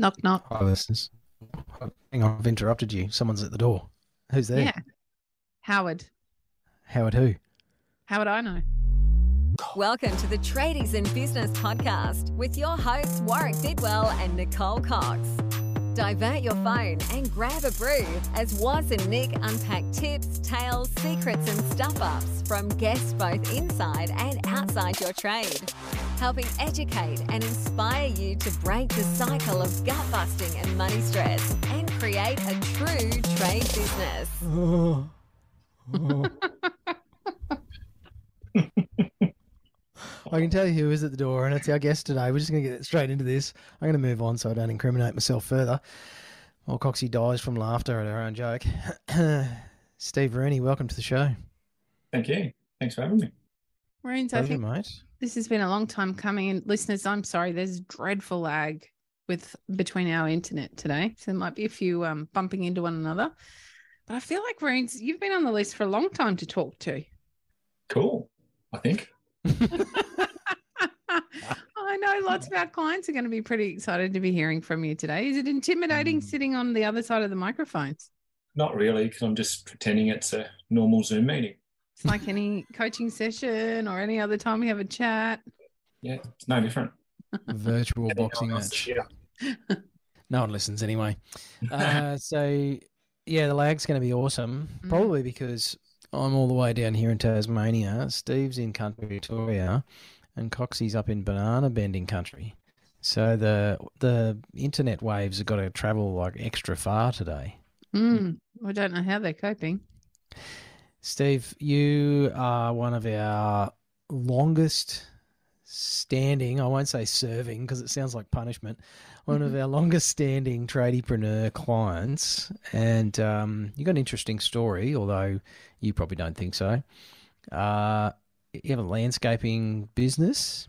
Knock knock. Hi, listeners. Hang on, I've interrupted you. Someone's at the door. Who's there? Yeah. Howard. Howard who? How would I know? Welcome to the Tradies in Business podcast with your hosts Warwick Bidwell and Nicole Cox. Divert your phone and grab a brew as Waz and Nick unpack tips, tales, secrets, and stuff ups from guests both inside and outside your trade, helping educate and inspire you to break the cycle of gut busting and money stress and create a true trade business. Oh. I can tell you who is at the door, and it's our guest today. We're just going to get straight into this. I'm going to move on so I don't incriminate myself further. While Coxie dies from laughter at her own joke. Steve Rooney, welcome to the show. Thank you. Thanks for having me. Marines, I Pleasure, think mate. This has been a long time coming. And listeners, I'm sorry, there's dreadful lag with between our internet today. So there might be a few um, bumping into one another. But I feel like Marines, you've been on the list for a long time to talk to. Cool. I think. I know lots of our clients are going to be pretty excited to be hearing from you today. Is it intimidating Mm. sitting on the other side of the microphones? Not really, because I'm just pretending it's a normal Zoom meeting. It's like any coaching session or any other time we have a chat. Yeah, it's no different. Virtual boxing match. here? No one listens anyway. Uh, so, yeah, the lag's going to be awesome. Mm. Probably because I'm all the way down here in Tasmania. Steve's in country Victoria, and Coxie's up in banana bending country. So the the internet waves have got to travel like extra far today. Mm, I don't know how they're coping. Steve, you are one of our longest standing, I won't say serving because it sounds like punishment, one of our longest standing tradiepreneur clients. And um, you got an interesting story, although you probably don't think so. Uh, you have a landscaping business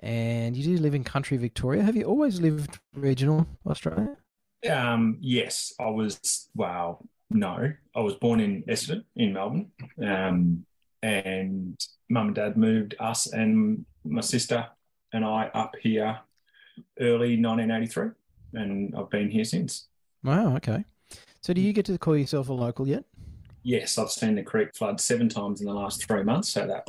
and you do live in country Victoria. Have you always lived regional Australia? Um, yes, I was. Wow, no, I was born in Essendon in Melbourne, um, and mum and dad moved us and my sister and I up here early 1983, and I've been here since. Wow, okay. So do you get to call yourself a local yet? Yes, I've seen the creek flood seven times in the last three months, so that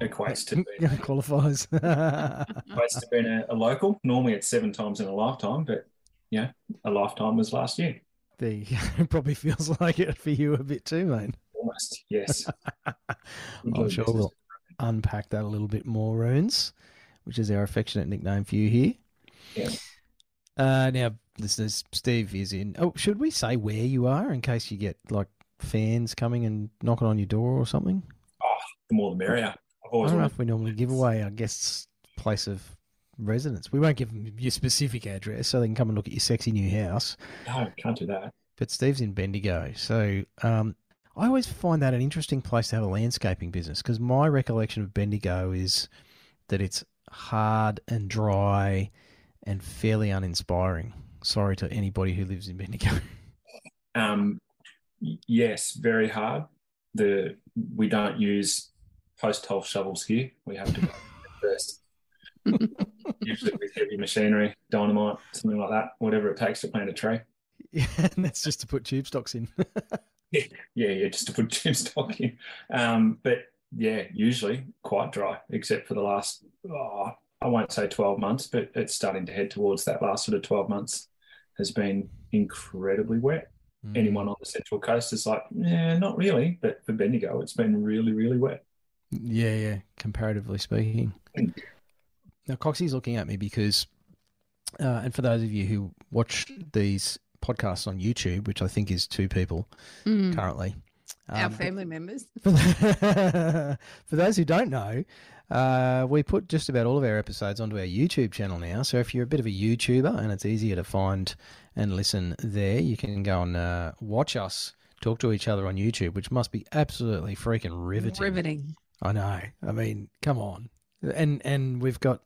equates to being, qualifies. equates to being a, a local. Normally, it's seven times in a lifetime, but yeah, a lifetime was last year. The, it probably feels like it for you a bit too, mate. Almost, yes. I'm sure we'll unpack that a little bit more, Roonz, which is our affectionate nickname for you here. Yeah. Uh, now, listeners, Steve is in. Oh, should we say where you are in case you get like fans coming and knocking on your door or something? Oh, the more the merrier. I always don't know if we normally give away our guests' place of residence. We won't give them your specific address so they can come and look at your sexy new house. No, can't do that. But Steve's in Bendigo. So um, I always find that an interesting place to have a landscaping business because my recollection of Bendigo is that it's hard and dry and fairly uninspiring. Sorry to anybody who lives in Bendigo. Um, yes, very hard. The we don't use post hole shovels here. We have to go first. Usually with heavy machinery, dynamite, something like that, whatever it takes to plant a tree. yeah, and that's just to put tube stocks in. Yeah, yeah, just to put tube stock in. Um, but yeah, usually quite dry, except for the last, oh, I won't say 12 months, but it's starting to head towards that last sort of 12 months has been incredibly wet. Mm. Anyone on the central coast is like, yeah, not really. But for Bendigo, it's been really, really wet. Yeah, yeah, comparatively speaking. Now, Coxie's looking at me because, uh, and for those of you who watch these podcasts on YouTube, which I think is two people Mm, currently, our um, family members. For, for those who don't know, uh, we put just about all of our episodes onto our YouTube channel now. So if you're a bit of a YouTuber and it's easier to find and listen there, you can go and uh, watch us talk to each other on YouTube, which must be absolutely freaking riveting. Riveting. I know. I mean, come on. And and we've got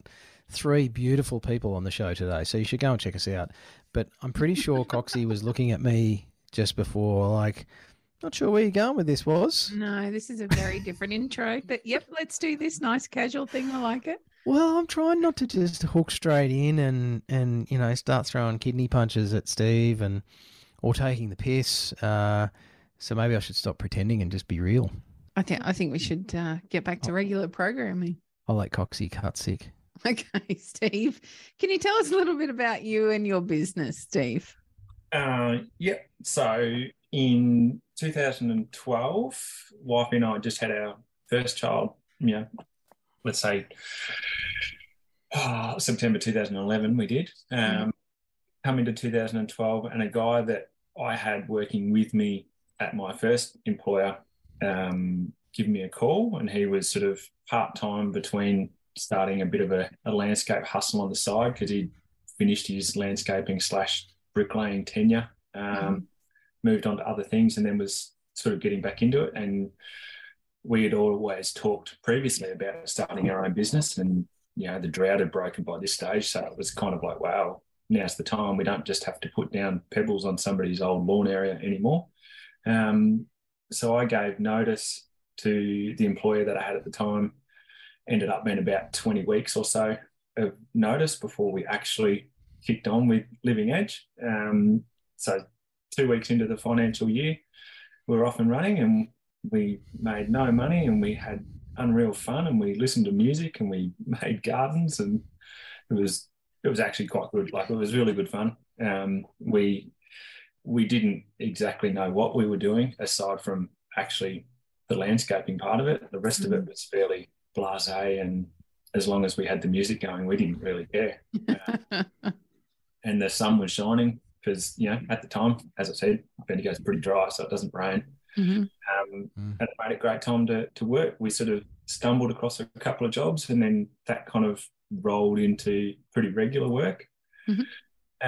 three beautiful people on the show today, so you should go and check us out. But I'm pretty sure Coxie was looking at me just before, like, not sure where you're going with this was. No, this is a very different intro. But yep, let's do this nice casual thing. I like it. Well, I'm trying not to just hook straight in and and you know start throwing kidney punches at Steve and or taking the piss. Uh, so maybe I should stop pretending and just be real. I think I think we should uh, get back to regular programming. I'll let Coxie cut sick. Okay, Steve, can you tell us a little bit about you and your business, Steve? Uh, yeah. So in 2012, wife and I just had our first child. You know, let's say oh, September 2011. We did um, mm-hmm. come into 2012, and a guy that I had working with me at my first employer um, give me a call, and he was sort of part time between starting a bit of a, a landscape hustle on the side because he finished his landscaping slash bricklaying tenure, um, mm-hmm. moved on to other things, and then was sort of getting back into it. And we had always talked previously about starting our own business, and you know the drought had broken by this stage, so it was kind of like, wow, now's the time. We don't just have to put down pebbles on somebody's old lawn area anymore. Um, so I gave notice to the employer that I had at the time ended up being about 20 weeks or so of notice before we actually kicked on with Living Edge. Um, so two weeks into the financial year, we were off and running and we made no money and we had unreal fun and we listened to music and we made gardens and it was it was actually quite good. Like it was really good fun. Um, we we didn't exactly know what we were doing aside from actually the landscaping part of it. The rest mm-hmm. of it mm. was fairly blasé and as long as we had the music going, we didn't really care. Uh, and the sun was shining because, you know, at the time, as I said, Bendigo's pretty dry, so it doesn't rain. Mm-hmm. Um, mm. And it made a great time to, to work. We sort of stumbled across a couple of jobs and then that kind of rolled into pretty regular work, mm-hmm.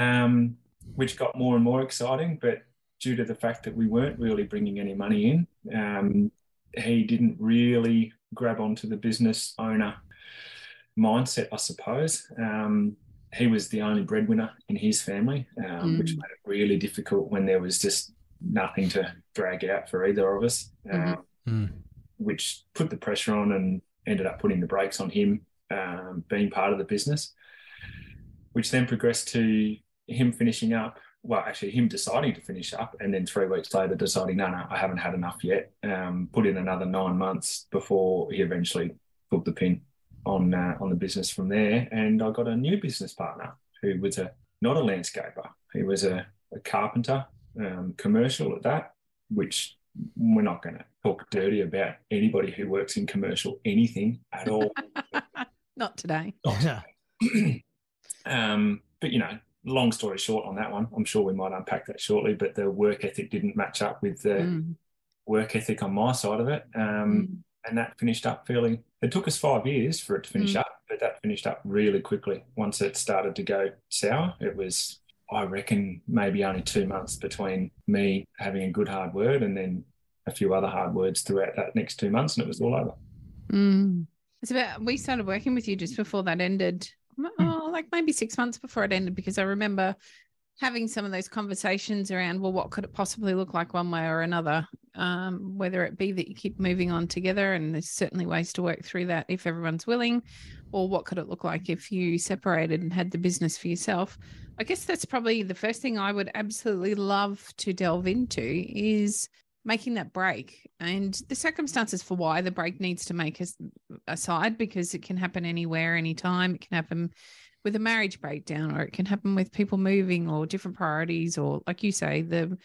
um, which got more and more exciting. But due to the fact that we weren't really bringing any money in, um, he didn't really grab onto the business owner mindset, I suppose. Um, he was the only breadwinner in his family, um, mm. which made it really difficult when there was just nothing to drag out for either of us, mm-hmm. mm. which put the pressure on and ended up putting the brakes on him um, being part of the business, which then progressed to him finishing up well, actually, him deciding to finish up, and then three weeks later deciding, no, no, I haven't had enough yet. Um, put in another nine months before he eventually pulled the pin on uh, on the business from there. And I got a new business partner who was a not a landscaper. He was a, a carpenter, um, commercial at that. Which we're not going to talk dirty about anybody who works in commercial anything at all. not today. Not today. um, but you know, long story short on that one, I'm sure we might unpack that shortly, but the work ethic didn't match up with the mm. work ethic on my side of it. Um, mm. And that finished up fairly, it took us five years for it to finish mm. up, but that finished up really quickly. Once it started to go sour, it was, I reckon, maybe only two months between me having a good hard word and then a few other hard words throughout that next two months, and it was all over. Mm. It's about, we started working with you just before that ended oh, like maybe six months before it ended because I remember having some of those conversations around well what could it possibly look like one way or another? Um, whether it be that you keep moving on together and there's certainly ways to work through that if everyone's willing or what could it look like if you separated and had the business for yourself. I guess that's probably the first thing i would absolutely love to delve into is making that break and the circumstances for why the break needs to make us aside because it can happen anywhere anytime. It can happen with a marriage breakdown or it can happen with people moving or different priorities or like you say the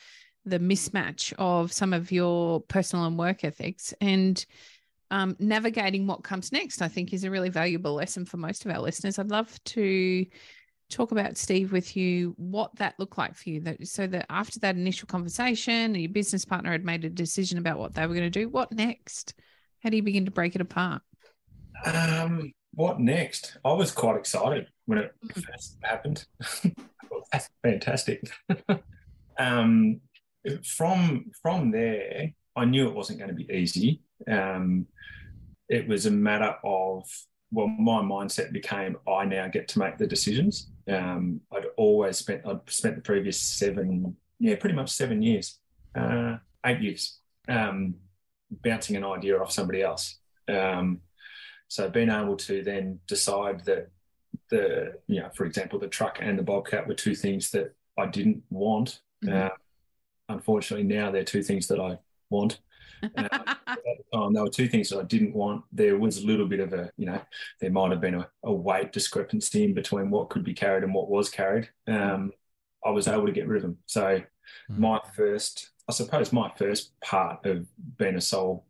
the mismatch of some of your personal and work ethics. And um, navigating what comes next i think is a really valuable lesson for most of our listeners. I'd love to talk about Steve with you what that looked like for you. That so that after that initial conversation your business partner had made a decision about what they were going to do what next? How do you begin to break it apart? Um what next i was quite excited when it mm. first happened that's fantastic um from from there i knew it wasn't going to be easy um it was a matter of well, my mindset became I now get to make the decisions. Um, I'd always spent I'd spent the previous seven, yeah, pretty much seven years, uh, eight years, um, bouncing an idea off somebody else. Um, So being able to then decide that the, you know, for example, the truck and the Bobcat were two things that I didn't want. Mhm. Uh, unfortunately, now they're two things that I want. Uh, at the time, there were two things that I didn't want. There was a little bit of a, you know, there might have been a, a weight discrepancy in between what could be carried and what was carried. Um, I was able to get rid of them. So Mm. my first, I suppose, my first part of being a sole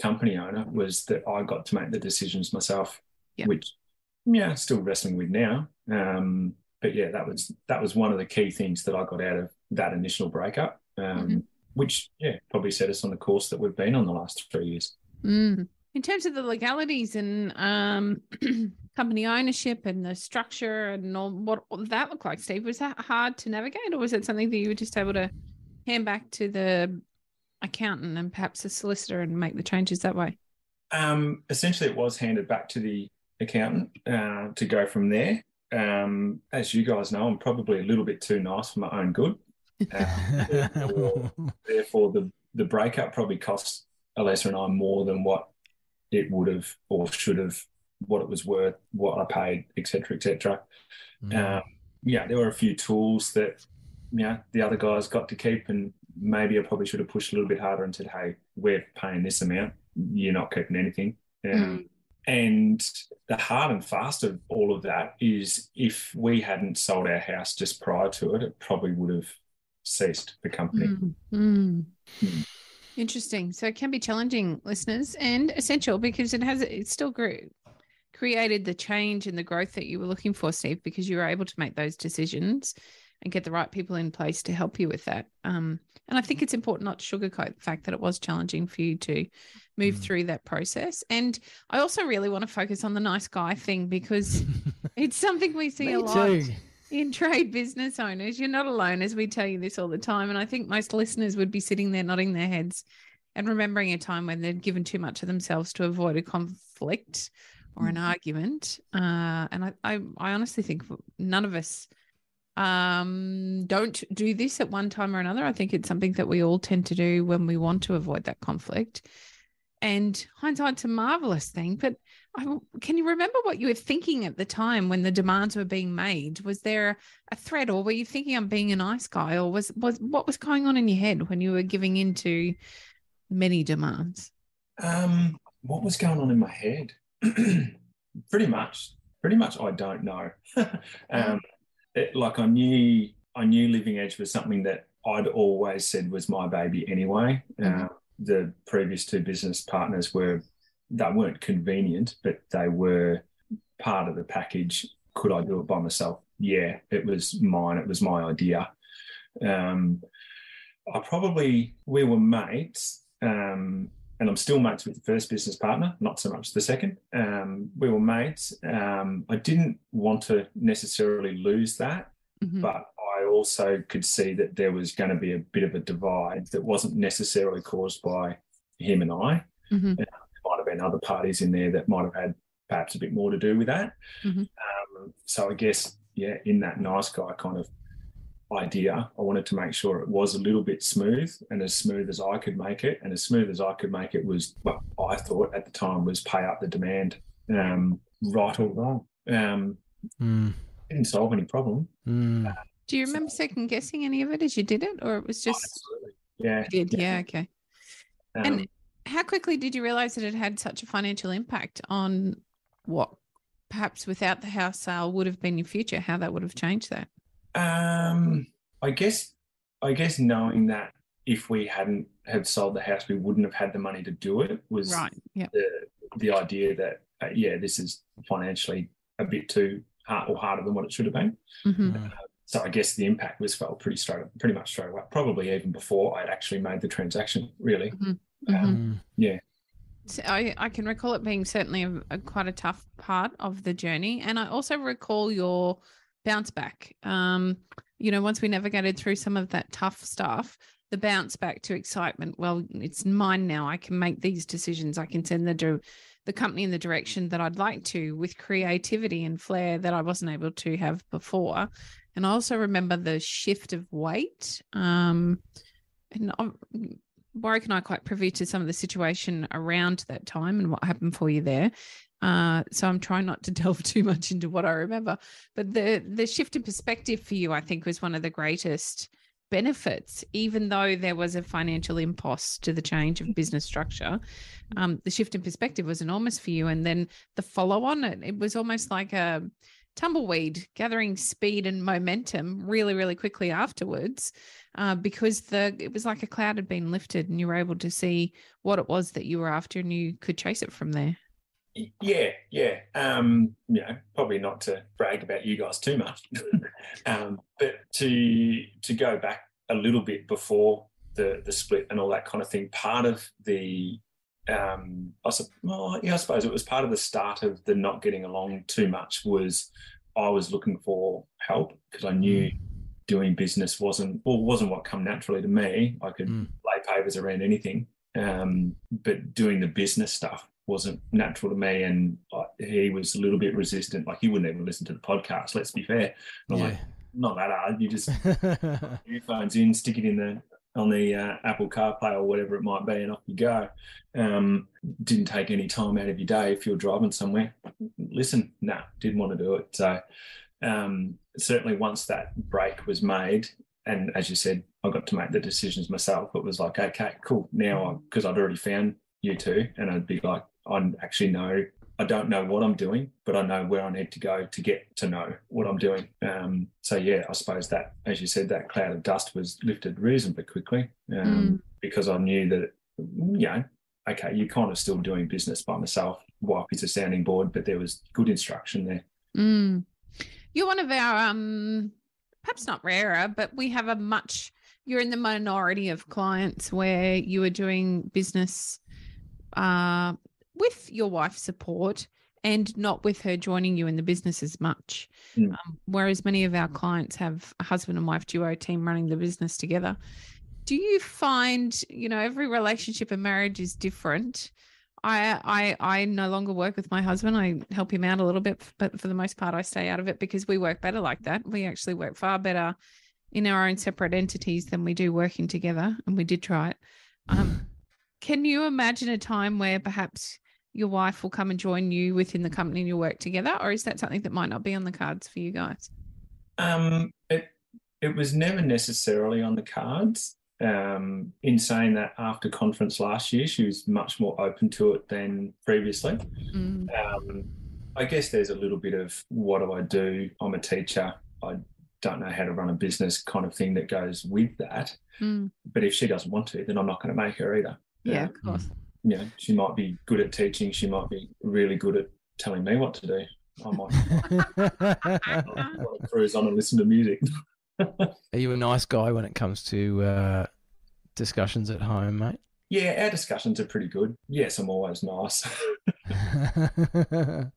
company owner was that I got to make the decisions myself, Yeah. which, yeah, still wrestling with now. Um, but yeah, that was that was one of the key things that I got out of that initial breakup, um, Mhm. which yeah probably set us on the course that we've been on the last three years. Mm. In terms of the legalities and um, company ownership and the structure and all what what that looked like, Steve, was that hard to navigate, or was it something that you were just able to hand back to the accountant and perhaps a solicitor and make the changes that way? Um, essentially, it was handed back to the accountant uh, to go from there. Um, as you guys know, I'm probably a little bit too nice for my own good. therefore, therefore, the the breakup probably cost Alessa and I more than what it would have or should have, what it was worth, what I paid, etc., etc. Mm. Um, yeah, there were a few tools that yeah the other guys got to keep, and maybe I probably should have pushed a little bit harder and said, "Hey, we're paying this amount. You're not keeping anything." Um, And the hard and fast of all of that is if we hadn't sold our house just prior to it, it probably would have ceased the company. Mm, mm. Mm. Interesting. So it can be challenging, listeners, and essential because it has it still grew, created the change and the growth that you were looking for, Steve, because you were able to make those decisions and get the right people in place to help you with that. Um, and I think it's important not to sugarcoat the fact that it was challenging for you to move Mm. through that process. And I also really want to focus on the nice guy thing because it's something we see a lot too. in trade business owners. You're not alone, as we tell you this all the time. And I think most listeners would be sitting there nodding their heads and remembering a time when they'd given too much of themselves to avoid a conflict or an argument. Uh, and I, I, I honestly think none of us um don't do this at one time or another i think it's something that we all tend to do when we want to avoid that conflict and hindsight's a marvelous thing but I, can you remember what you were thinking at the time when the demands were being made? Was there a threat, or were you thinking I'm being a nice guy, or was was what was going on in your head when you were giving in to many demands? Um, what was going on in my head? pretty much, pretty much, I don't know. um, it, like I knew, I knew Living Edge was something that I'd always said was my baby anyway. Mhm. Uh, the previous two business partners were, they weren't convenient, but they were part of the package. Could I do it by myself? Yeah, it was mine. It was my idea. Um, I probably we were mates, um, and I'm still mates with the first business partner, not so much the second. Um, we were mates. Um, I didn't want to necessarily lose that, Mhm. but I also could see that there was going to be a bit of a divide that wasn't necessarily caused by him and I. Mhm. There might have been other parties in there that might have had perhaps a bit more to do with that. Mhm. Um, so I guess, yeah, in that nice guy kind of idea, I wanted to make sure it was a little bit smooth and as smooth as I could make it. And as smooth as I could make it was what I thought at the time was pay up the demand, um, right or wrong. Um, Mm, didn't solve any problem. mm. Do you remember second guessing any of it as you did it, or it was just Absolutely. Yeah. you did? Yeah, okay. Um, And how quickly did you realize that it had such a financial impact on what perhaps without the house sale would have been your future? How that would have changed that? Um, I guess, I guess knowing that if we hadn't had sold the house, we wouldn't have had the money to do it was Right. Yeah. the the idea that uh, yeah, this is financially a bit too hard or harder than what it should have been. hmm Mm. So I guess the impact was felt pretty straight, pretty much straight away. Probably even before I'd actually made the transaction. Really, Mhm. Um, Mm. So I, I can recall it being certainly a, a quite a tough part of the journey. And I also recall your bounce back. Um, you know, once we navigated through some of that tough stuff, the bounce back to excitement. Well, it's mine now. I can make these decisions. I can send the the company in the direction that I'd like to with creativity and flair that I wasn't able to have before. And I also remember the shift of weight. Um, and I'm- Warwick and I quite privy to some of the situation around that time and what happened for you there. Uh, so I'm trying not to delve too much into what I remember, but the the shift in perspective for you, I think, was one of the greatest benefits, even though there was a financial impost to the change of business structure. Um, the shift in perspective was enormous for you, and then the follow on, it, it was almost like a tumbleweed gathering speed and momentum really really quickly afterwards uh, because the it was like a cloud had been lifted and you were able to see what it was that you were after and you could chase it from there yeah yeah um you know probably not to brag about you guys too much um but to to go back a little bit before the the split and all that kind of thing part of the um, I, well, yeah, I suppose it was part of the start of the not getting along too much was I was looking for help because I knew mm. doing business wasn't well wasn't what come naturally to me. I could mm. lay papers around anything, um, but doing the business stuff wasn't natural to me. And I, he was a little bit resistant. Like he wouldn't even listen to the podcast. Let's be fair. Yeah. like, not that hard. You just earphones in, stick it in the on the uh, Apple CarPlay or whatever it might be, and off you go. Um, didn't take any time out of your day if you're driving somewhere. Listen, no, nah, didn't want to do it. So um, certainly once that break was made, and as you said, I got to make the decisions myself. It was like, okay, cool. Now, because I'd already found you two, and I'd be like, I actually know I don't know what I'm doing, but I know where I need to go to get to know what I'm doing. Um, so yeah, I suppose that, as you said, that cloud of dust was lifted reasonably quickly um, mm. because I knew that, you know, okay, you're kind of still doing business by myself. Wife is a sounding board, but there was good instruction there. Mm. You're one of our, um, perhaps not rarer, but we have a much. You're in the minority of clients where you are doing business uh, with your wife's support and not with her joining you in the business as much. Mm. Um, whereas many of our clients have a husband and wife duo team running the business together. Do you find, you know, every relationship and marriage is different? I, I I no longer work with my husband. I help him out a little bit, but for the most part, I stay out of it because we work better like that. We actually work far better in our own separate entities than we do working together, and we did try it. Um, can you imagine a time where perhaps your wife will come and join you within the company and you'll work together, or is that something that might not be on the cards for you guys? Um, it it was never necessarily on the cards. Um, in saying that, after conference last year, she was much more open to it than previously. Mm. Um, I guess there's a little bit of what do I do? I'm a teacher. I don't know how to run a business kind of thing that goes with that. Mm. But if she doesn't want to, then I'm not going to make her either. Yeah, of course. You know, she might be good at teaching. She might be really good at telling me what to do. I might cruise on and listen to music. Are you a nice guy when it comes to uh, discussions at home, mate? Yeah, our discussions are pretty good. Yes, I'm always nice.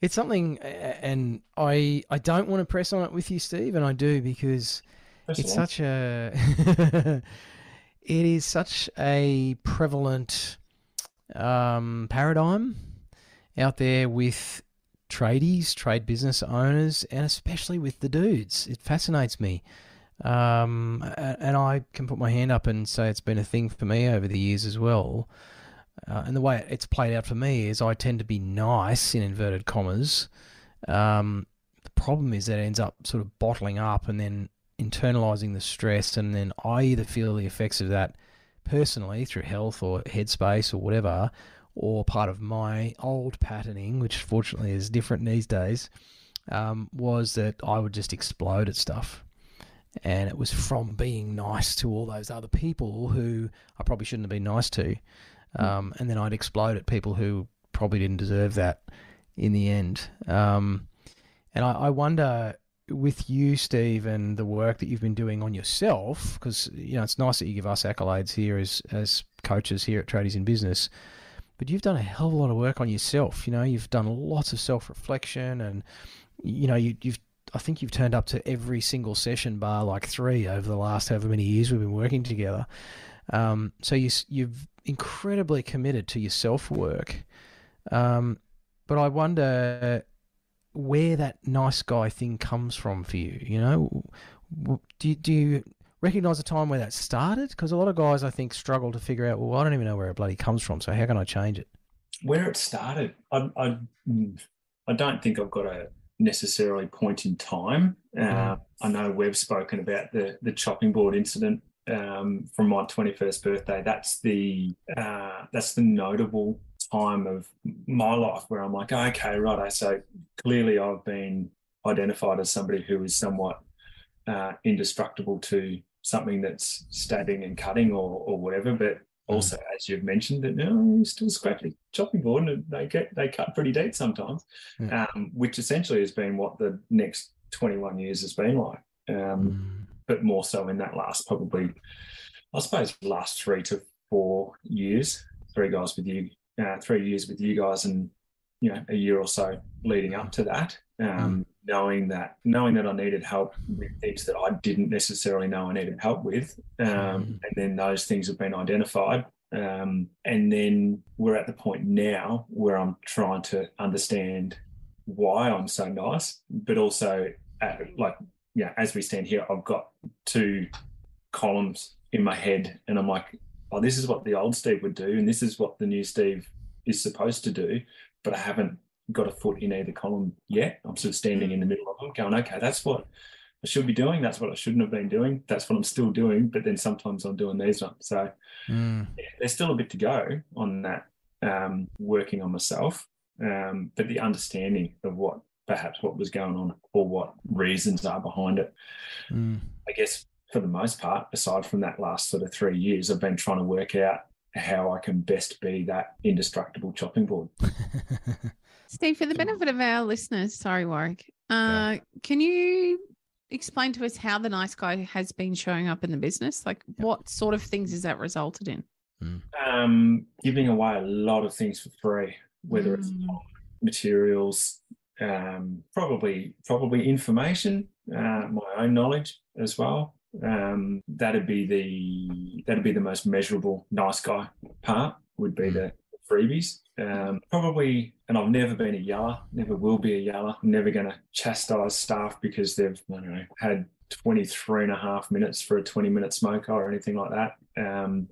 it's something, and I I don't want to press on it with you, Steve, and I do because press it's such a it is such a prevalent um, paradigm out there with tradies, trade business owners, and especially with the dudes. It fascinates me. Um, and I can put my hand up and say it's been a thing for me over the years as well. Uh, and the way it's played out for me is I tend to be nice in inverted commas. Um, the problem is that ends up sort of bottling up and then internalizing the stress, and then I either feel the effects of that personally through health or headspace or whatever, or part of my old patterning, which fortunately is different these days, um, was that I would just explode at stuff. And it was from being nice to all those other people who I probably shouldn't have been nice to. Hmm. Um, and then I'd explode at people who probably didn't deserve that in the end. Um, and I, I wonder with you, Steve, and the work that you've been doing on yourself, because you know it's nice that you give us accolades here as as coaches here at Tradies in Business, but you've done a hell of a lot of work on yourself. You know, you've done lots of self reflection, and you know you, you've I think you've turned up to every single session bar like three over the last however many years we've been working together. Um, so you you've incredibly committed to your self work. Um, but I wonder where that nice guy thing comes from for you. You know, do you, do you recognize a time where that started? Because a lot of guys, I think, struggle to figure out, well, I don't even know where it bloody comes from. So how can I change it? Where it started, I, I, I don't think I've got a necessarily point in time. Uh, I know we've spoken about the the chopping board incident um, from my 21st birthday. That's the uh, that's the notable time of my life where I'm like, okay, right. I so clearly, I've been identified as somebody who is somewhat uh, indestructible to something that's stabbing and cutting or, or whatever. But also, as you've mentioned, that you know, you still scratch the chopping board and they get they cut pretty deep sometimes, Yeah. um, which essentially has been what the next 21 years has been like. Um, But more so in that last probably, I suppose, last three to four years, three guys with you, uh, three years with you guys, and you know a year or so leading up to that. Um, Knowing that, knowing that I needed help with things that I didn't necessarily know I needed help with, um, Mhm. and then those things have been identified. Um, and then we're at the point now where I'm trying to understand why I'm so nice, but also uh, like, yeah, as we stand here, I've got two columns in my head, and I'm like, oh, this is what the old Steve would do, and this is what the new Steve is supposed to do, but I haven't got a foot in either column yet. I'm sort of standing in the middle of them, going, okay, that's what I should be doing. That's what I shouldn't have been doing. That's what I'm still doing. But then sometimes I'm doing these ones. So Mm. yeah, there's still a bit to go on that, um, working on myself. Um, but the understanding of what perhaps what was going on or what reasons are behind it. Mm. I guess for the most part, aside from that last sort of three years, I've been trying to work out how I can best be that indestructible chopping board. Steve, for the benefit of our listeners, sorry, Warwick, uh, can you explain to us how the nice guy has been showing up in the business? Like, what sort of things has that resulted in? Um, giving away a lot of things for free, whether it's Mm. materials, um, probably probably information, uh, my own knowledge as well. Um, that'd be the that'd be the most measurable nice guy part. Would be the freebies. Um, probably, and I've never been a yeller, never will be a yeller. I'm never going to chastise staff because they've I don't know had 23 and a half minutes for a 20 minute smoker or anything like that. Um,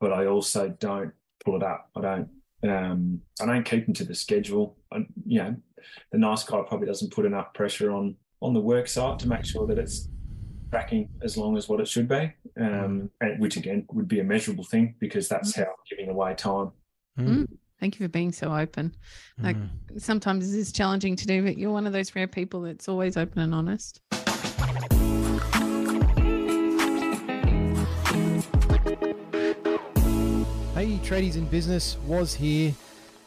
but I also don't pull it up. I don't. Um, I don't keep them to the schedule. I, you know, the nice guy probably doesn't put enough pressure on on the work site to make sure that it's tracking as long as what it should be. Um, and, which again would be a measurable thing because that's how I'm giving away time. Mm. Thank you for being so open. Like, Mm. sometimes this is challenging to do, but you're one of those rare people that's always open and honest. Hey, tradies in business was here.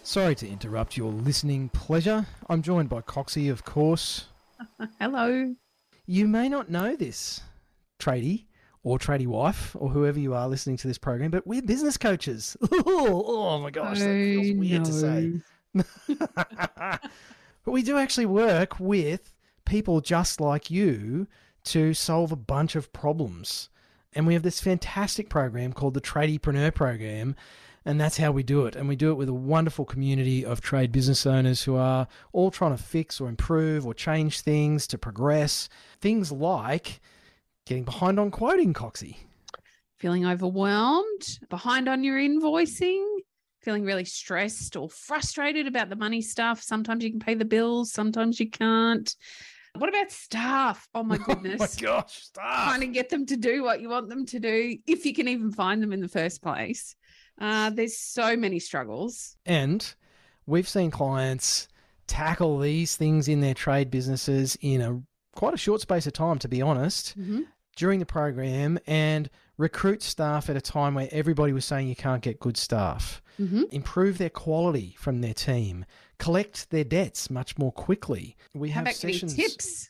Sorry to interrupt your listening pleasure. I'm joined by Coxie, of course. Hello. You may not know this, tradie or tradie wife or whoever you are listening to this program, but we're business coaches. oh my gosh, that feels weird to say. but we do actually work with people just like you to solve a bunch of problems. And we have this fantastic program called the Tradiepreneur Program. And that's how we do it. And we do it with a wonderful community of trade business owners who are all trying to fix or improve or change things to progress. Things like getting behind on quoting, Coxie. Feeling overwhelmed, behind on your invoicing, feeling really stressed or frustrated about the money stuff. Sometimes you can pay the bills, sometimes you can't. What about staff? Oh my goodness. Oh my gosh, stop. Trying to get them to do what you want them to do, if you can even find them in the first place. Uh, there's so many struggles. And we've seen clients tackle these things in their trade businesses in a quite a short space of time, to be honest, Mhm. during the program and recruit staff at a time where everybody was saying you can't get good staff, Mhm. improve their quality from their team, collect their debts much more quickly. We How have sessions. tips?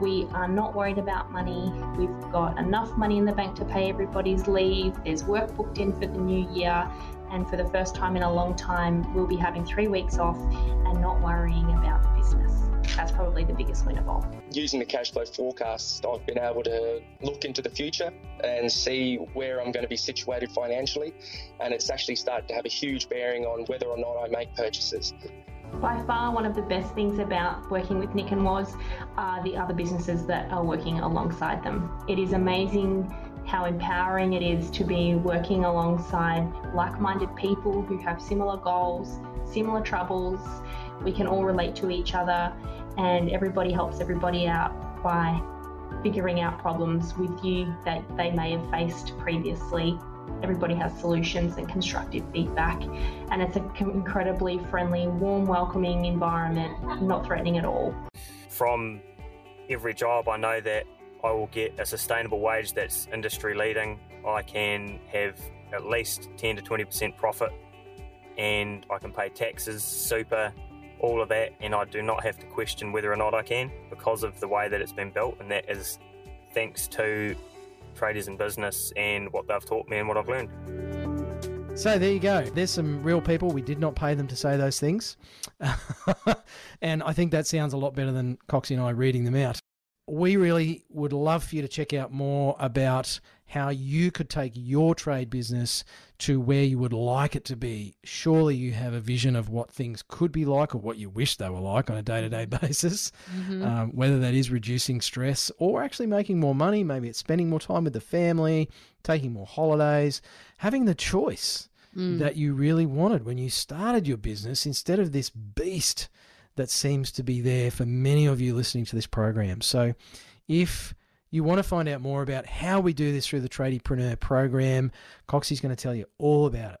We are not worried about money. We've got enough money in the bank to pay everybody's leave. There's work booked in for the new year. And for the first time in a long time, we'll be having three weeks off and not worrying about the business. That's probably the biggest win of all. Using the cash flow forecast, I've been able to look into the future and see where I'm going to be situated financially. And it's actually started to have a huge bearing on whether or not I make purchases. By far, one of the best things about working with Nick and Woz are the other businesses that are working alongside them. It is amazing how empowering it is to be working alongside like minded people who have similar goals, similar troubles. We can all relate to each other, and everybody helps everybody out by figuring out problems with you that they may have faced previously everybody has solutions and constructive feedback. And it's an incredibly friendly, warm, welcoming environment, not threatening at all. From every job, I know that I will get a sustainable wage that's industry leading. I can have at least 10 to 20% profit and I can pay taxes, super, all of that, and I do not have to question whether or not I can because of the way that it's been built, and that is thanks to Tradies in Business and what they've taught me and what I've learned. So there you go. There's some real people. We did not pay them to say those things. and I think that sounds a lot better than Coxie and I reading them out. We really would love for you to check out more about how you could take your trade business to where you would like it to be. Surely you have a vision of what things could be like or what you wish they were like on a day to day basis, mm-hmm. um, whether that is reducing stress or actually making more money. Maybe it's spending more time with the family, taking more holidays, having the choice mm. that you really wanted when you started your business instead of this beast that seems to be there for many of you listening to this program. So if you want to find out more about how we do this through the Tradiepreneur program, Coxie's going to tell you all about it.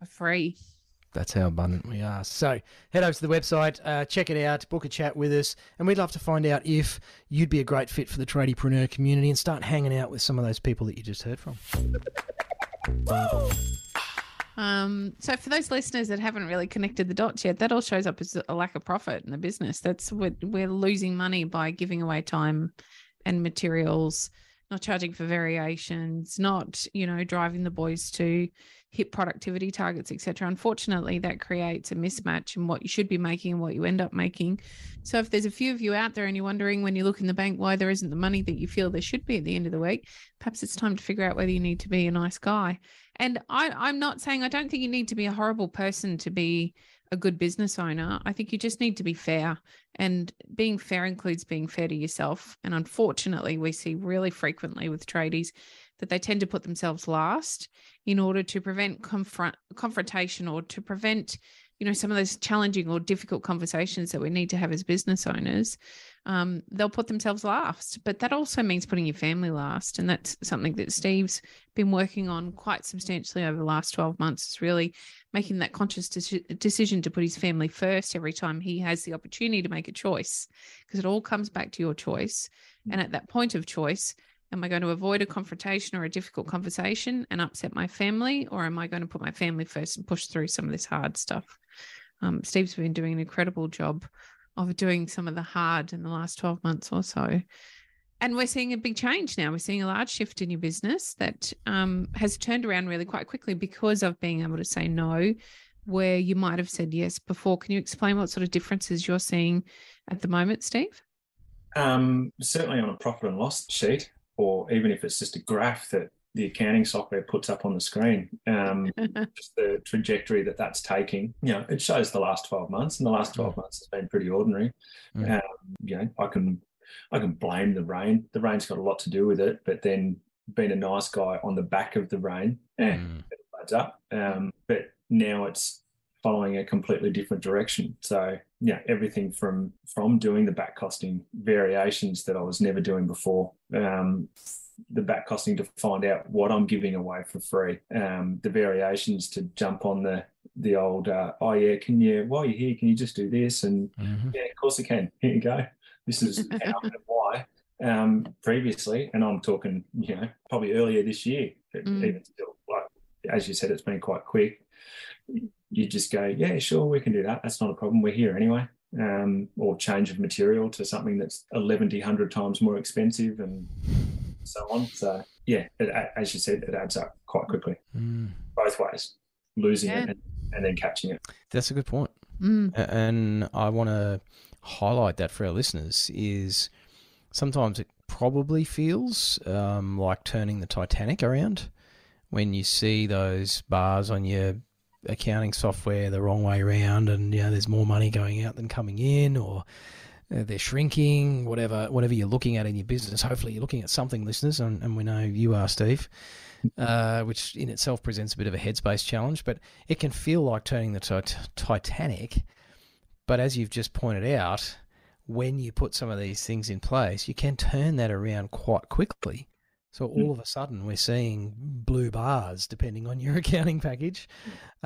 for free. That's how abundant we are. So head over to the website, uh, check it out, book a chat with us, and we'd love to find out if you'd be a great fit for the tradiepreneur community and start hanging out with some of those people that you just heard from. Um, so for those listeners that haven't really connected the dots yet, that all shows up as a lack of profit in the business. That's we're, we're losing money by giving away time and materials, not charging for variations, not you know driving the boys to hit productivity targets, etc. Unfortunately, that creates a mismatch in what you should be making and what you end up making. So if there's a few of you out there and you're wondering when you look in the bank why there isn't the money that you feel there should be at the end of the week, perhaps it's time to figure out whether you need to be a nice guy. And I, I'm not saying I don't think you need to be a horrible person to be a good business owner. I think you just need to be fair. And being fair includes being fair to yourself. And unfortunately, we see really frequently with tradies that they tend to put themselves last in order to prevent confront confrontation or to prevent you know some of those challenging or difficult conversations that we need to have as business owners. Um, they'll put themselves last but that also means putting your family last and that's something that steve's been working on quite substantially over the last 12 months is really making that conscious de- decision to put his family first every time he has the opportunity to make a choice because it all comes back to your choice. And at that point of choice Am I going to avoid a confrontation or a difficult conversation and upset my family, or am I going to put my family first and push through some of this hard stuff? Um, Steve's been doing an incredible job of doing some of the hard in the last 12 months or so. And we're seeing a big change now. We're seeing a large shift in your business that um, has turned around really quite quickly because of being able to say no where you might have said yes before. Can you explain what sort of differences you're seeing at the moment, Steve? Um, certainly on a profit and loss sheet, or even if it's just a graph that the accounting software puts up on the screen, um, just the trajectory that that's taking. You know, it shows the last 12 months, and the last 12 months has been pretty ordinary. Mm. Um, you know, I can I can blame the rain. The rain's got a lot to do with it, but then being a nice guy on the back of the rain, eh, mm. it adds up. Um, but now it's following a completely different direction. So yeah, everything from from doing the back costing variations that I was never doing before. Um, the back costing to find out what I'm giving away for free. Um, the variations to jump on the the old uh, oh yeah, can you while you're here, can you just do this? And Mhm. yeah, of course I can. Here you go. This is how and why. Um, previously, and I'm talking, you know, probably earlier this year, Mm. even still, like as you said, it's been quite quick. You just go, yeah, sure, we can do that. That's not a problem. We're here anyway. Um, or change of material to something that's 11 100 times more expensive and so on. So, yeah, it, as you said, it adds up quite quickly, Mm. both ways, losing Yeah. it and, and then catching it. That's a good point. Mm. And I want to highlight that for our listeners is sometimes it probably feels um, like turning the Titanic around when you see those bars on your accounting software the wrong way around, and you know there's more money going out than coming in, or uh, they're shrinking, whatever whatever you're looking at in your business. Hopefully, you're looking at something, listeners, and, and we know you are, Steve. Uh, which in itself presents a bit of a headspace challenge, but it can feel like turning the tit- Titanic. But as you've just pointed out, when you put some of these things in place, you can turn that around quite quickly. So all of a sudden, we're seeing blue bars depending on your accounting package.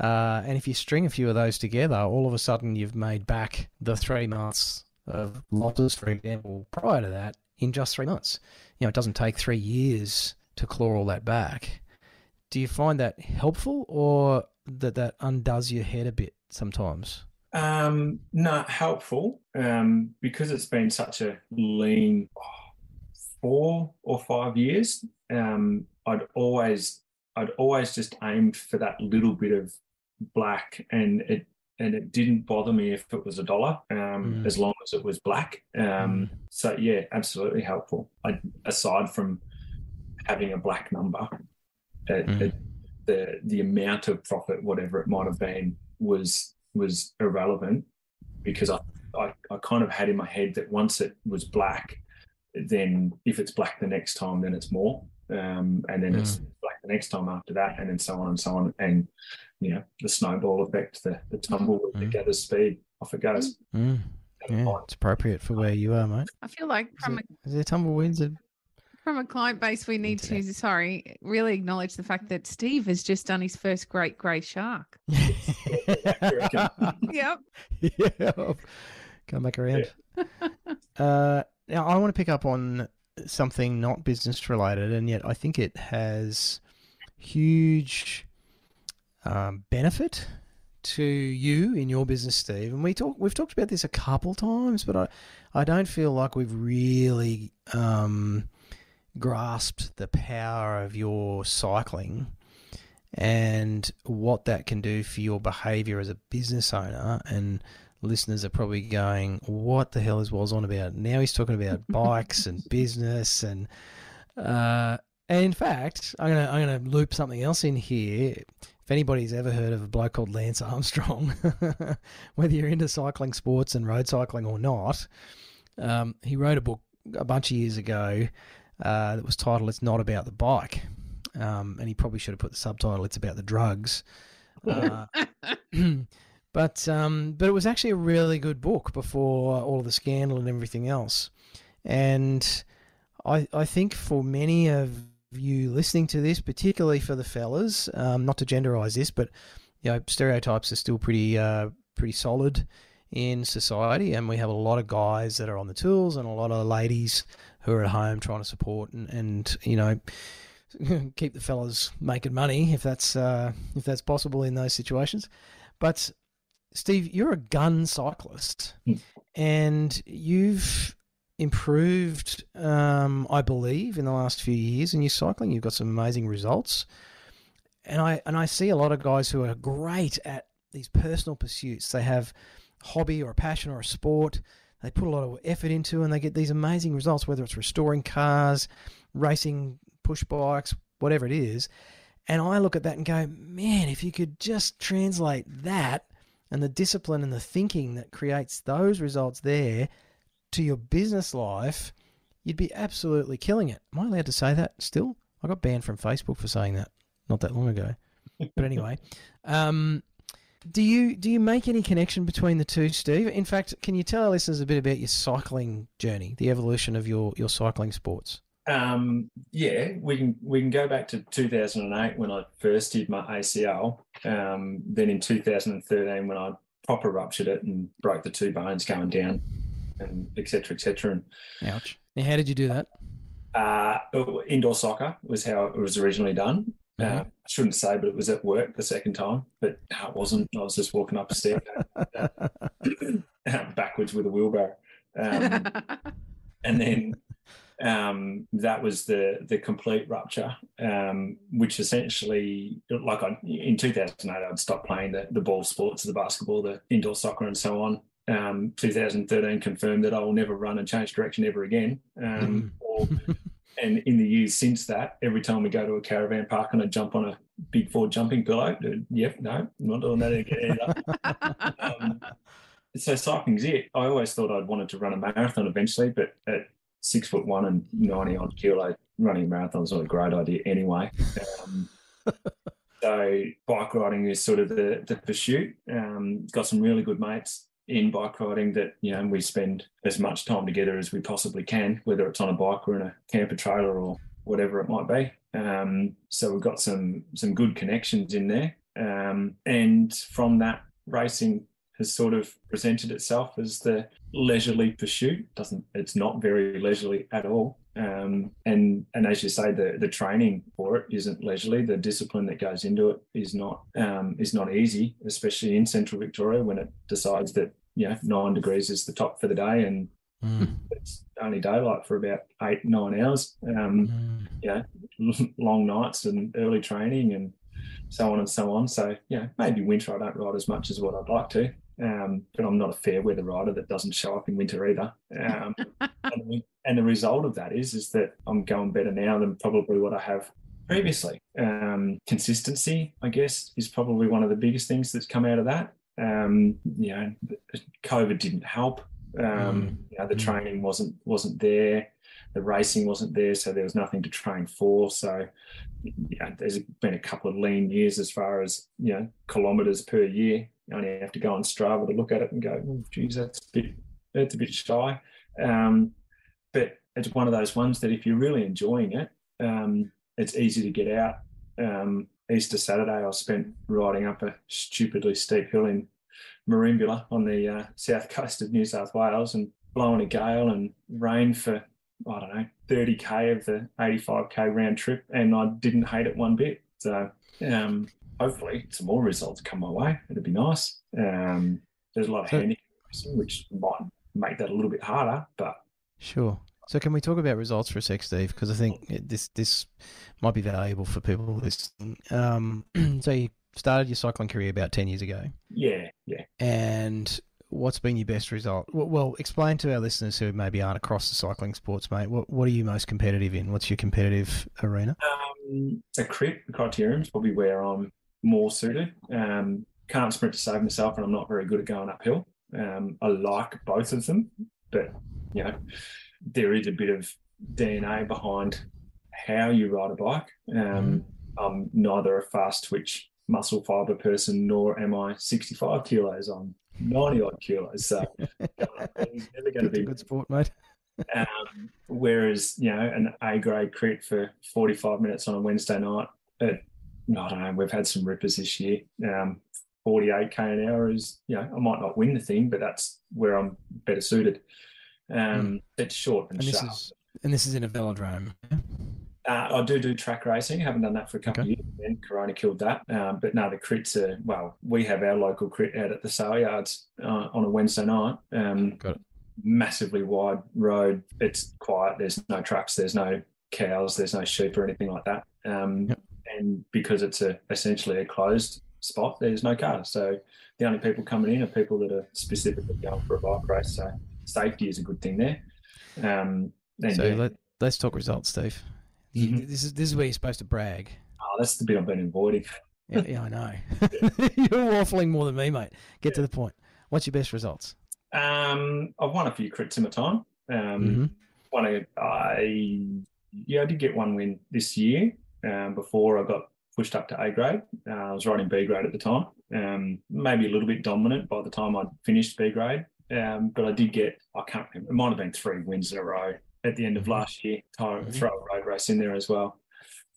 Uh, and if you string a few of those together, all of a sudden you've made back the three months of losses, for example, prior to that in just three months. You know, it doesn't take three years to claw all that back. Do you find that helpful or that that undoes your head a bit sometimes? Um, no, helpful um, because it's been such a lean oh, four or five years. Um, I'd always, I'd always just aimed for that little bit of black, and it and it didn't bother me if it was a dollar, um, Mm. as long as it was black. Um, So yeah, absolutely helpful. I, aside from having a black number, it, Mm. it, the the amount of profit, whatever it might have been, was was irrelevant because I, I I kind of had in my head that once it was black, then if it's black the next time, then it's more, um, and then it's black the next time after that, and then so on and so on, and you know the snowball effect, the the tumbleweed that Mm. gathers speed, off it goes. Mm, yeah, it's appropriate for where you are, mate. I feel like Is, from it, is there tumbleweeds? That, From a client base, we need to, sorry, really acknowledge the fact that Steve has just done his first great grey shark. Yep. yeah, come back around. uh, now, I want to pick up on something not business related, and yet I think it has huge um, benefit to you in your business, Steve. And we talk, we've talked about this a couple times, but I, I don't feel like we've really um, grasped the power of your cycling and what that can do for your behavior as a business owner. And listeners are probably going, "What the hell is Woz on about?" Now he's talking about bikes and business, and uh, and in fact, I'm gonna I'm gonna loop something else in here. If anybody's ever heard of a bloke called Lance Armstrong, whether you're into cycling sports and road cycling or not, um, he wrote a book a bunch of years ago uh, that was titled "It's Not About the Bike." Um, and he probably should have put the subtitle "It's About the Drugs." Uh, but um, but it was actually a really good book before all of the scandal and everything else. And I I think for many of you listening to this, particularly for the fellas, um, not to genderize this, but you know stereotypes are still pretty uh, pretty solid in society, and we have a lot of guys that are on the tools and a lot of ladies who are at home trying to support and, and you know keep the fellas making money if that's uh, if that's possible in those situations. But Steve, you're a gun cyclist, Mm. and you've improved, um, I believe, in the last few years in your cycling. You've got some amazing results, and I and I see a lot of guys who are great at these personal pursuits. They have a hobby or a passion or a sport they put a lot of effort into and they get these amazing results whether it's restoring cars racing push bikes whatever it is and i look at that and go man if you could just translate that and the discipline and the thinking that creates those results there to your business life you'd be absolutely killing it am i allowed to say that still i got banned from facebook for saying that not that long ago but anyway um Do you do you make any connection between the two, Steve? In fact, can you tell our listeners a bit about your cycling journey, the evolution of your your cycling sports? Um, yeah, we can we can go back to 2008 when I first did my ACL. Um, then in 2013 when I proper ruptured it and broke the two bones going down, and etc. etc. And ouch. Now, how did you do that? Uh, indoor soccer was how it was originally done. Mm-hmm. Uh, I shouldn't say, but it was at work the second time, but no, it wasn't. I was just walking up a stair uh, backwards with a wheelbarrow. Um, and then um, that was the the complete rupture, um, which essentially, like I, in 2008, I'd stopped playing the, the ball sports, the basketball, the indoor soccer, and so on. Um, 2013 confirmed that I will never run and change direction ever again. Um, mm. or, and in the years since that, every time we go to a caravan park and I jump on a BIG4 jumping pillow, yep, no, I'm not doing that again either. um, so cycling's it. I always thought I'd wanted to run a marathon eventually, but at six foot one and 90 odd kilo, running marathons marathon not a great idea anyway. Um, so bike riding is sort of the, the pursuit. Um, got some really good mates in bike riding that you know we spend as much time together as we possibly can, whether it's on a bike or in a camper trailer or whatever it might be. Um, so we've got some some good connections in there, um, and from that racing has sort of presented itself as the leisurely pursuit. Doesn't it's not very leisurely at all. Um, and and as you say, the the training for it isn't leisurely. The discipline that goes into it is not um, is not easy, especially in Central Victoria when it decides that you know nine degrees is the top for the day and mm. it's only daylight for about eight nine hours. Um, mm. You know, long nights and early training and so on and so on. So yeah, maybe winter I don't ride as much as what I'd like to. Um, but I'm not a fair weather rider that doesn't show up in winter either. Um, and, and, the result of that is is that I'm going better now than probably what I have previously. Um, consistency, I guess, is probably one of the biggest things that's come out of that. Um, you know, COVID didn't help. Um, mm. You know, the mm. training wasn't wasn't there, the racing wasn't there, so there was nothing to train for. So, yeah, there's been a couple of lean years as far as you know kilometres per year you only have to go on Strava to look at it and go, oh, geez, that's a bit, that's a bit shy. Um, but it's one of those ones that if you're really enjoying it, um, it's easy to get out. Um, Easter Saturday, I spent riding up a stupidly steep hill in Merimbula on the uh, south coast of New South Wales and blowing a gale and rain for, I don't know, 30K of the 85K round trip. And I didn't hate it one bit. So, um, hopefully some more results come my way. It'd be nice. Um, there's a lot of so, handicap racing, which might make that a little bit harder, but sure. So can we talk about results for a sec, Steve? Because I think this this might be valuable for people listening. Um, so you started your cycling career about ten years ago. Yeah, yeah. And what's been your best result? Well, explain to our listeners who maybe aren't across the cycling sports, mate. What what are you most competitive in? What's your competitive arena? Um, a crit criterium is probably where I'm more suited. Um, can't sprint to save myself, and I'm not very good at going uphill. Um, I like both of them, but you know, there is a bit of DNA behind how you ride a bike. Um, mm. I'm neither a fast twitch muscle fiber person, nor am I 65 kilos. I'm 90 odd kilos. So it's never going to be a good sport, mate. um, whereas, you know, an A grade crit for 45 minutes on a Wednesday night at I don't know. We've had some rippers this year. Um, 48k an hour is, you know, I might not win the thing, but that's where I'm better suited. Um, mm. It's short and, and sharp. Is, and this is in a velodrome. Uh, I do do track racing. I haven't done that for a couple okay. of years. Then Corona killed that. Um, but no, the crits are well. We have our local crit out at the sale yards uh, on a Wednesday night. Um, Got it. Massively wide road. It's quiet. There's no trucks. There's no cows. There's no sheep or anything like that. Um, yep and because it's a essentially a closed spot, there's no cars. So the only people coming in are people that are specifically going for a bike race. So safety is a good thing there. Um, so yeah. let, us talk results, Steve. Mm-hmm. This is this is where you're supposed to brag. Oh, that's the bit I've been avoiding. yeah, yeah, I know. you're waffling more than me, mate. Get yeah. to the point. What's your best results? Um, I've won a few crits in my time. Um, mm-hmm. One, I yeah, I did get one win this year um, before I got pushed up to A grade. Uh, I was riding B grade at the time, um, maybe a little bit dominant by the time I'd finished B grade. Um, but I did get, I can't remember, it might have been three wins in a row at the end of Mm-hmm. last year. Throw, throw a road race in there as well.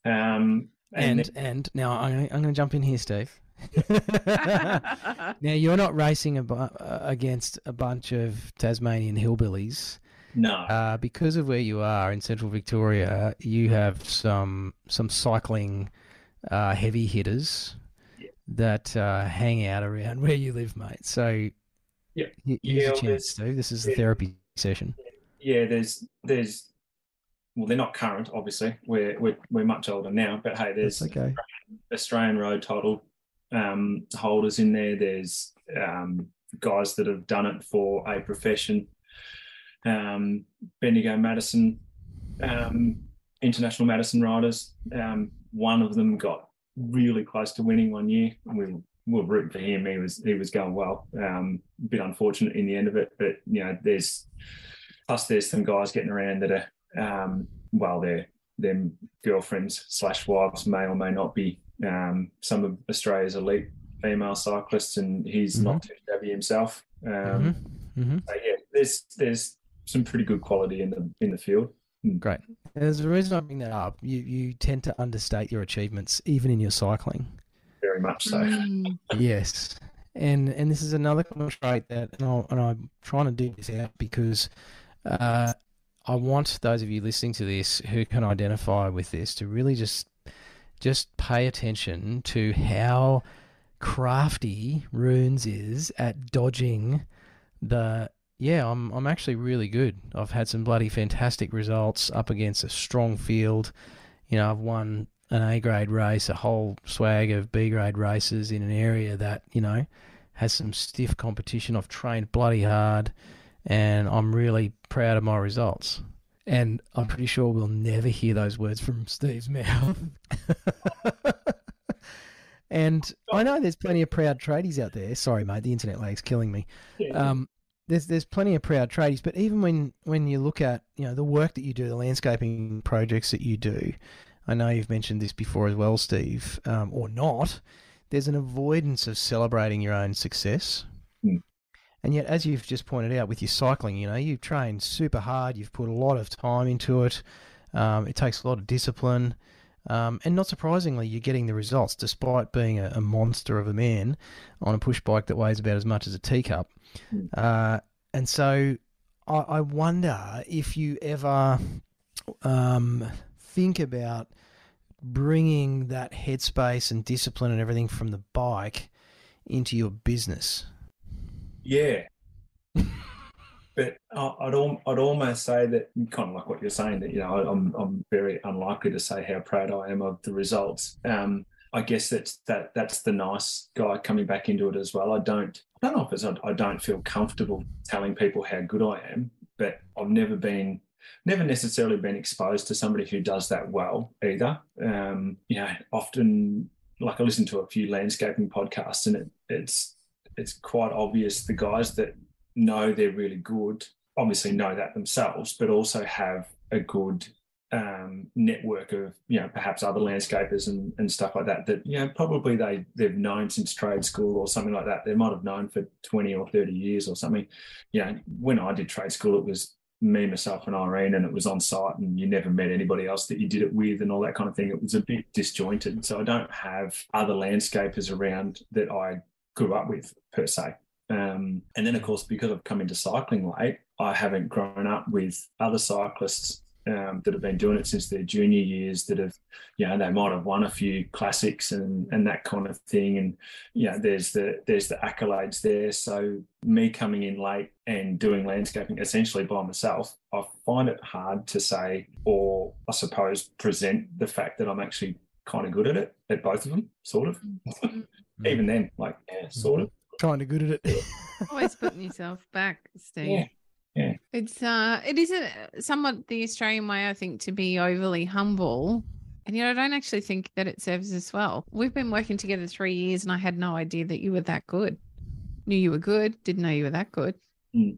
Um, And then- and now I'm gonna, I'm going to jump in here, Steve. now you're not racing a uh, against a bunch of Tasmanian hillbillies. no, Uh, because of where you are in central Victoria, you have some some cycling uh, heavy hitters Yeah. that uh, hang out around where you live, mate. So Yeah. he- here's Yeah, your chance, Steve. This is the therapy session. yeah, there's there's well, they're not current, obviously. We're we're, we're much older now, but hey, there's That's okay. Australian road title um, holders in there. There's um, guys that have done it for a profession. Um, Bendigo Madison, um, international Madison riders. Um, one of them got really close to winning one year. We were rooting for him. He was he was going well. Um, a bit unfortunate in the end of it, but you know, there's plus there's some guys getting around that are um, well, their their girlfriends slash wives may or may not be um, some of Australia's elite female cyclists, and he's not too shabby himself. Um, hmm so yeah, there's there's some pretty good quality in the in the field. Great. There's a reason I bring that up. You you tend to understate your achievements, even in your cycling. Very much so. Mm. yes, and and this is another common trait that, and, I'll, and I'm trying to do this out because uh, I want those of you listening to this who can identify with this to really just just pay attention to how crafty Roonz is at dodging the. Yeah, I'm I'm actually really good. I've had some bloody fantastic results up against a strong field. You know, I've won an A grade race, a whole swag of B grade races in an area that, you know, has some stiff competition. I've trained bloody hard and I'm really proud of my results. And I'm pretty sure we'll never hear those words from Steve's mouth. and I know there's plenty of proud tradies out there. Sorry, mate, the internet lag's killing me. Um, there's there's plenty of proud tradies, but even when when you look at you know the work that you do, the landscaping projects that you do, I know you've mentioned this before as well, Steve, um, or not. There's an avoidance of celebrating your own success, Mm. And yet, as you've just pointed out with your cycling, you know you've trained super hard, you've put a lot of time into it. Um, it takes a lot of discipline. Um, and not surprisingly, you're getting the results despite being a, a monster of a man on a push bike that weighs about as much as a teacup. Uh, and so I, I wonder if you ever um, think about bringing that headspace and discipline and everything from the bike into your business. Yeah. but I- I'd al- I'd almost say that kind of like what you're saying that you know I'm I'm very unlikely to say how proud I am of the results. Um, I guess that's that that's the nice guy coming back into it as well. I don't I don't know if it's I, I don't feel comfortable telling people how good I am, but I've never been never necessarily been exposed to somebody who does that well either. Um, you know, often like I listen to a few landscaping podcasts and it, it's it's quite obvious the guys that know they're really good obviously know that themselves, but also have a good um, network of you know perhaps other landscapers and, and stuff like that that you know probably they they've known since trade school or something like that. They might have known for twenty or thirty years or something. You know, when I did trade school, it was me, myself, and Irene, and it was on site, and you never met anybody else that you did it with, and all that kind of thing. It was a bit disjointed. So I don't have other landscapers around that I grew up with per se. Um, and then, of course, because I've come into cycling late, I haven't grown up with other cyclists um, that have been doing it since their junior years. That have, you know, they might have won a few classics and and that kind of thing. And you know, there's the there's the accolades there. So me coming in late and doing landscaping essentially by myself, I find it hard to say, or I suppose present the fact that I'm actually kind of good at it at both of them, sort of. Even then, like yeah, sort of. Kind of good at it. Always putting yourself back, Steve. Yeah. Yeah. It's uh it is a, somewhat the Australian way, I think, to be overly humble. And you know, I don't actually think that it serves us well. We've been working together three years and I had no idea that you were that good. Knew you were good, didn't know you were that good. Mm.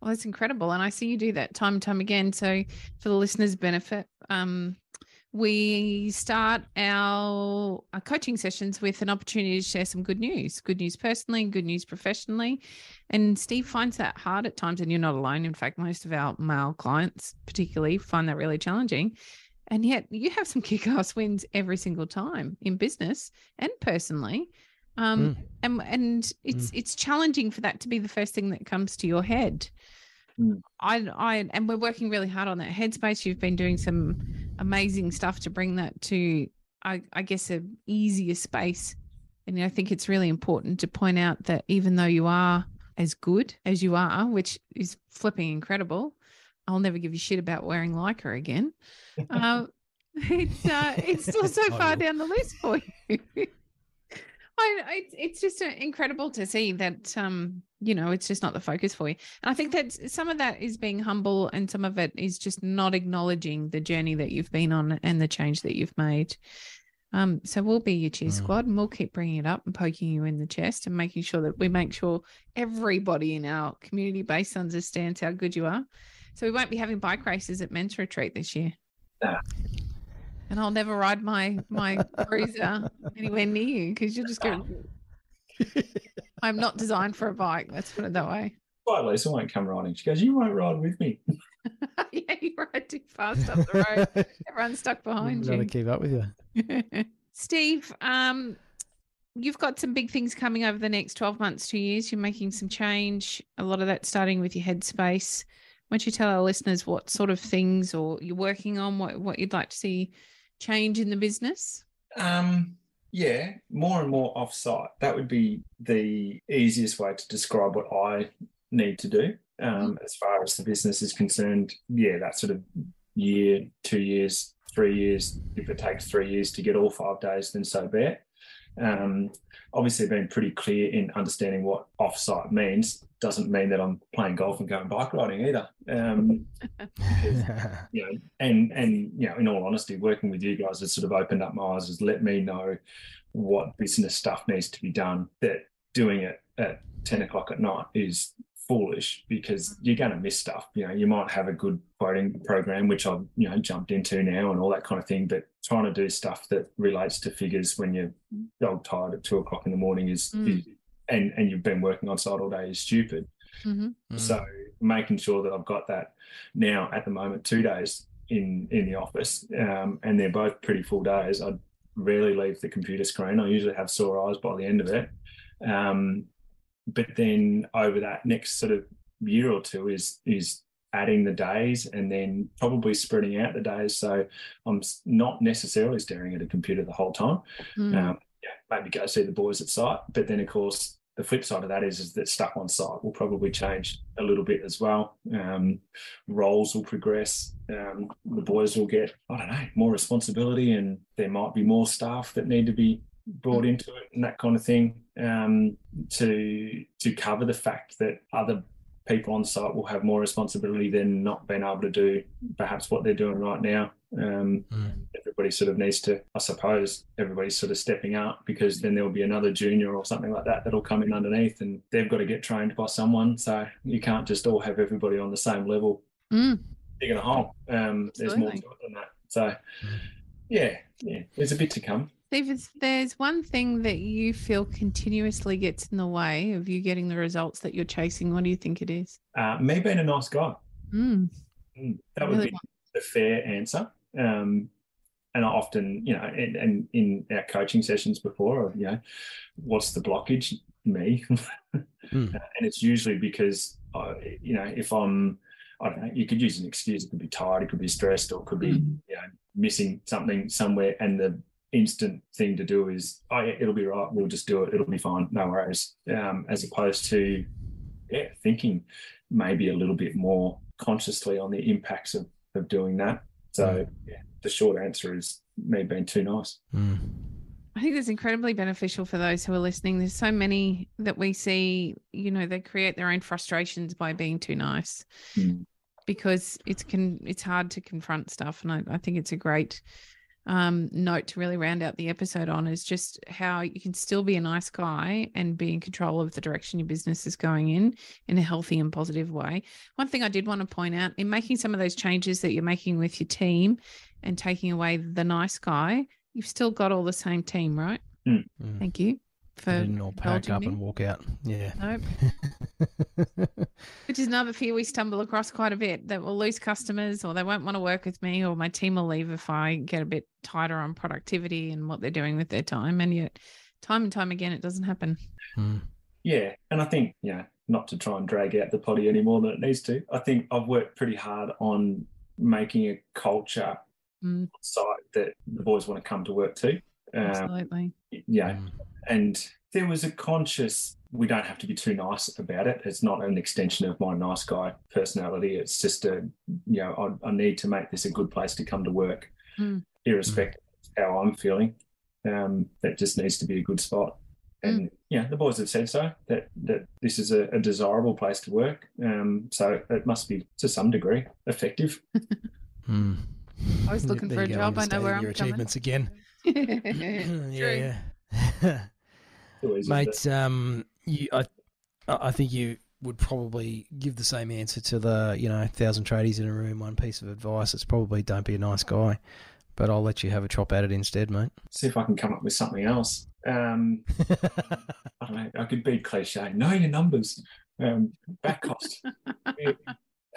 Well, that's incredible. And I see you do that time and time again. So for the listeners' benefit, um, we start our, our coaching sessions with an opportunity to share some good news, good news personally, good news professionally. And Steve finds that hard at times, and you're not alone. In fact, most of our male clients, particularly, find that really challenging. And yet, you have some kick ass wins every single time in business and personally. Um, Mm. and and it's it's challenging for that to be the first thing that comes to your head. Mm. I I and we're working really hard on that headspace. You've been doing some amazing stuff to bring that to I, I guess a easier space. And I think it's really important to point out that even though you are as good as you are, which is flipping incredible, I'll never give you shit about wearing lycra again. Um, it's uh, it's still so far down the list for you. I, I, it's just uh, incredible to see that um you know it's just not the focus for you and i think that some of that is being humble and some of it is just not acknowledging the journey that you've been on and the change that you've made um so we'll be your cheer Mm. squad and we'll keep bringing it up and poking you in the chest and making sure that we make sure everybody in our community base understands how good you are so we won't be having bike races at men's retreat this year Nah. And I'll never ride my my cruiser anywhere near you because you'll just go. I'm not designed for a bike. Let's put it that way. Why Lisa won't come riding? She goes, You won't ride with me. yeah, you ride too fast up the road. Everyone's stuck behind you. Trying to keep up with you. Steve, um, you've got some big things coming over the next 12 months, two years. You're making some change. A lot of that starting with your headspace. Why don't you tell our listeners what sort of things or you're working on, what, what you'd like to see change in the business? Um, yeah, more and more off-site. That would be the easiest way to describe what I need to do. Um, as far as the business is concerned, yeah, that sort of year, two years, three years. If it takes three years to get all five days, then so be it. Um, obviously, being pretty clear in understanding what off-site means doesn't mean that I'm playing golf and going bike riding either. Um, you know, and and you know, in all honesty, working with you guys has sort of opened up my eyes, has let me know what business stuff needs to be done. That doing it at ten o'clock at night is foolish because you're going to miss stuff. You know, you might have a good quoting program, which I've you know jumped into now and all that kind of thing, but trying to do stuff that relates to figures when you're dog tired at two o'clock in the morning is, Mm. is and and you've been working on site all day is stupid. Mm-hmm. Mm. So making sure that I've got that now at the moment, two days in in the office, um, and they're both pretty full days. I rarely leave the computer screen. I usually have sore eyes by the end of it. Um, but then over that next sort of year or two is is adding the days and then probably spreading out the days so I'm not necessarily staring at a computer the whole time Mm. um, yeah, maybe go see the boys at site. But then, of course, the flip side of that is, is that stuff on site will probably change a little bit as well. Um, roles will progress. Um, the boys will get, I don't know, more responsibility, and there might be more staff that need to be brought into it and that kind of thing um, to to cover the fact that other people on site will have more responsibility than not being able to do perhaps what they're doing right now. Um, Mm. everybody sort of needs to, I suppose, everybody's sort of stepping up because then there'll be another junior or something like that that'll come in underneath and they've got to get trained by someone. So you can't just all have everybody on the same level Mm. digging a hole. Um, there's more to it than that. So, yeah, yeah, there's a bit to come. Steve, if there's one thing that you feel continuously gets in the way of you getting the results that you're chasing, what do you think it is? Uh, me being a nice guy, Mm. Mm, that would Really be the fair answer. Um, and I often, you know, and, and in our coaching sessions before, you know, what's the blockage? Me. Mm. and it's usually because, uh, you know, if I'm, I don't know, you could use an excuse. It could be tired, it could be stressed, or it could be, Mhm. you know, missing something somewhere. And the instant thing to do is, oh, yeah, it'll be right. We'll just do it. It'll be fine. No worries. Um, as opposed to, yeah, thinking maybe a little bit more consciously on the impacts of, of doing that. So, yeah, the short answer is me being too nice. Mm. I think that's incredibly beneficial for those who are listening. There's so many that we see, you know, they create their own frustrations by being too nice Mm. because it's can it's hard to confront stuff. And I, I think it's a great um, note to really round out the episode on is just how you can still be a nice guy and be in control of the direction your business is going in in a healthy and positive way. One thing I did want to point out in making some of those changes that you're making with your team and taking away the nice guy, you've still got all the same team, right? Mm. Thank you for They didn't all pack up me. and walk out. Yeah. Nope. Which is another fear we stumble across quite a bit that we'll lose customers or they won't want to work with me or my team will leave if I get a bit tighter on productivity and what they're doing with their time. And yet, time and time again, it doesn't happen. Mm. Yeah, and I think you know not to try and drag out the potty any more than it needs to. I think I've worked pretty hard on making a culture Mm. site that the boys want to come to work to. Um, Absolutely. yeah, Mm. And there was a conscious. We don't have to be too nice about it. It's not an extension of my nice guy personality. It's just a, you know, I, I need to make this a good place to come to work, Mm. irrespective of how I'm feeling. Um, that just needs to be a good spot. And yeah, the boys have said so that that this is a, a desirable place to work. Um, so it must be to some degree effective. Mm. I was looking There for a job. I know understating where I'm your coming. achievements again. Yeah, yeah. Too easy to- Mate, um, you, I, I think you would probably give the same answer to the, you know, thousand tradies in a room. One piece of advice: it's probably don't be a nice guy. But I'll let you have a chop at it instead, mate. see if I can come up with something else. Um, I don't know. I could be cliche. Know your numbers. Um, back cost.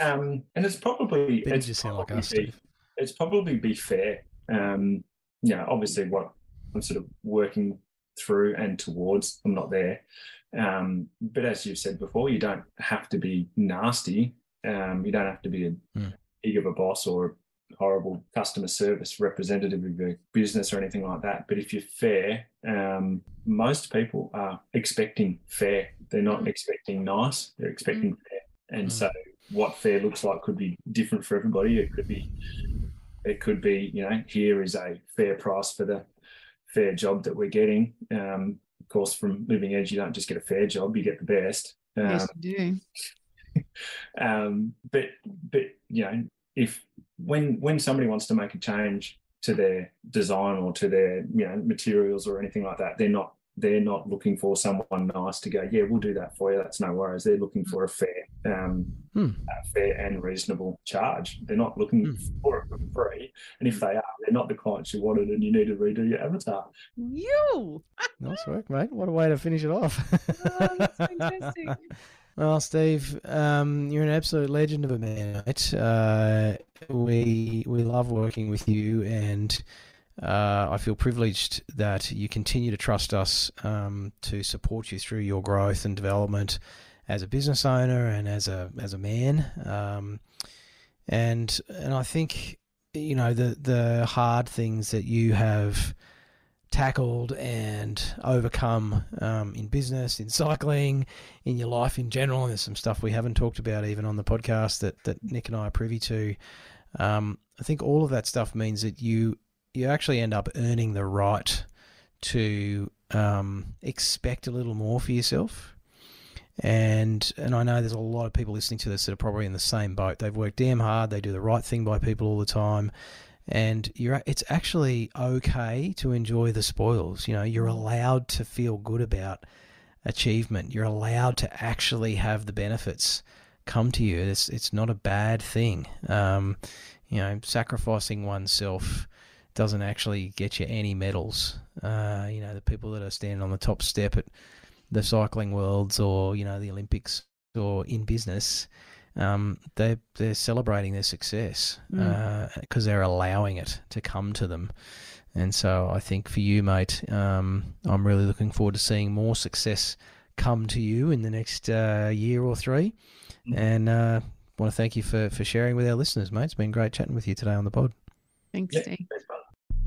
Um, and it's probably it's sound like probably us, be- it's probably be fair. Um, you know, obviously what I'm sort of working through and towards, I'm not there. Um, but as you've said before, you don't have to be nasty. Um, you don't have to be a Hmm. big of a boss or a horrible customer service representative of your business or anything like that. But if you're fair, um, most people are expecting fair. They're not Mm. expecting nice. They're expecting fair. And Mm. so what fair looks like could be different for everybody. It could be it could be, you know, here is a fair price for the fair job that we're getting. Um, of course, from Living Edge, you don't just get a fair job; you get the best. Um, yes, you do. um, but but you know, if when when somebody wants to make a change to their design or to their you know materials or anything like that, they're not they're not looking for someone nice to go, yeah, we'll do that for you. That's no worries. They're looking for a fair, um, Hmm. a fair and reasonable charge. They're not looking Hmm. for it for free. And if they are, they're not the clients you wanted, and you need to redo your avatar. You. Nice work, mate. What a way to finish it off. Oh, that's fantastic. well, Steve, um, you're an absolute legend of a man, mate. Uh, we we love working with you, and uh, I feel privileged that you continue to trust us um, to support you through your growth and development as a business owner and as a as a man. Um, and and I think you know the the hard things that you have tackled and overcome um, in business, in cycling, in your life in general. And there's some stuff we haven't talked about even on the podcast that, that Nick and I are privy to. Um, I think all of that stuff means that you you actually end up earning the right to um, expect a little more for yourself. And and I know there's a lot of people listening to this that are probably in the same boat. They've worked damn hard. They do the right thing by people all the time and you're it's actually okay to enjoy the spoils you know you're allowed to feel good about achievement you're allowed to actually have the benefits come to you it's it's not a bad thing um you know sacrificing oneself doesn't actually get you any medals uh you know the people that are standing on the top step at the cycling worlds or you know the olympics or in business um, they they're celebrating their success because they're allowing it to come to them. And so I think for you, mate, um, I'm really looking forward to seeing more success come to you in the next uh, year or three. Mhm. And uh, want to thank you for, for sharing with our listeners, mate. It's been great chatting with you today on the pod. Thanks, Yeah, Steve.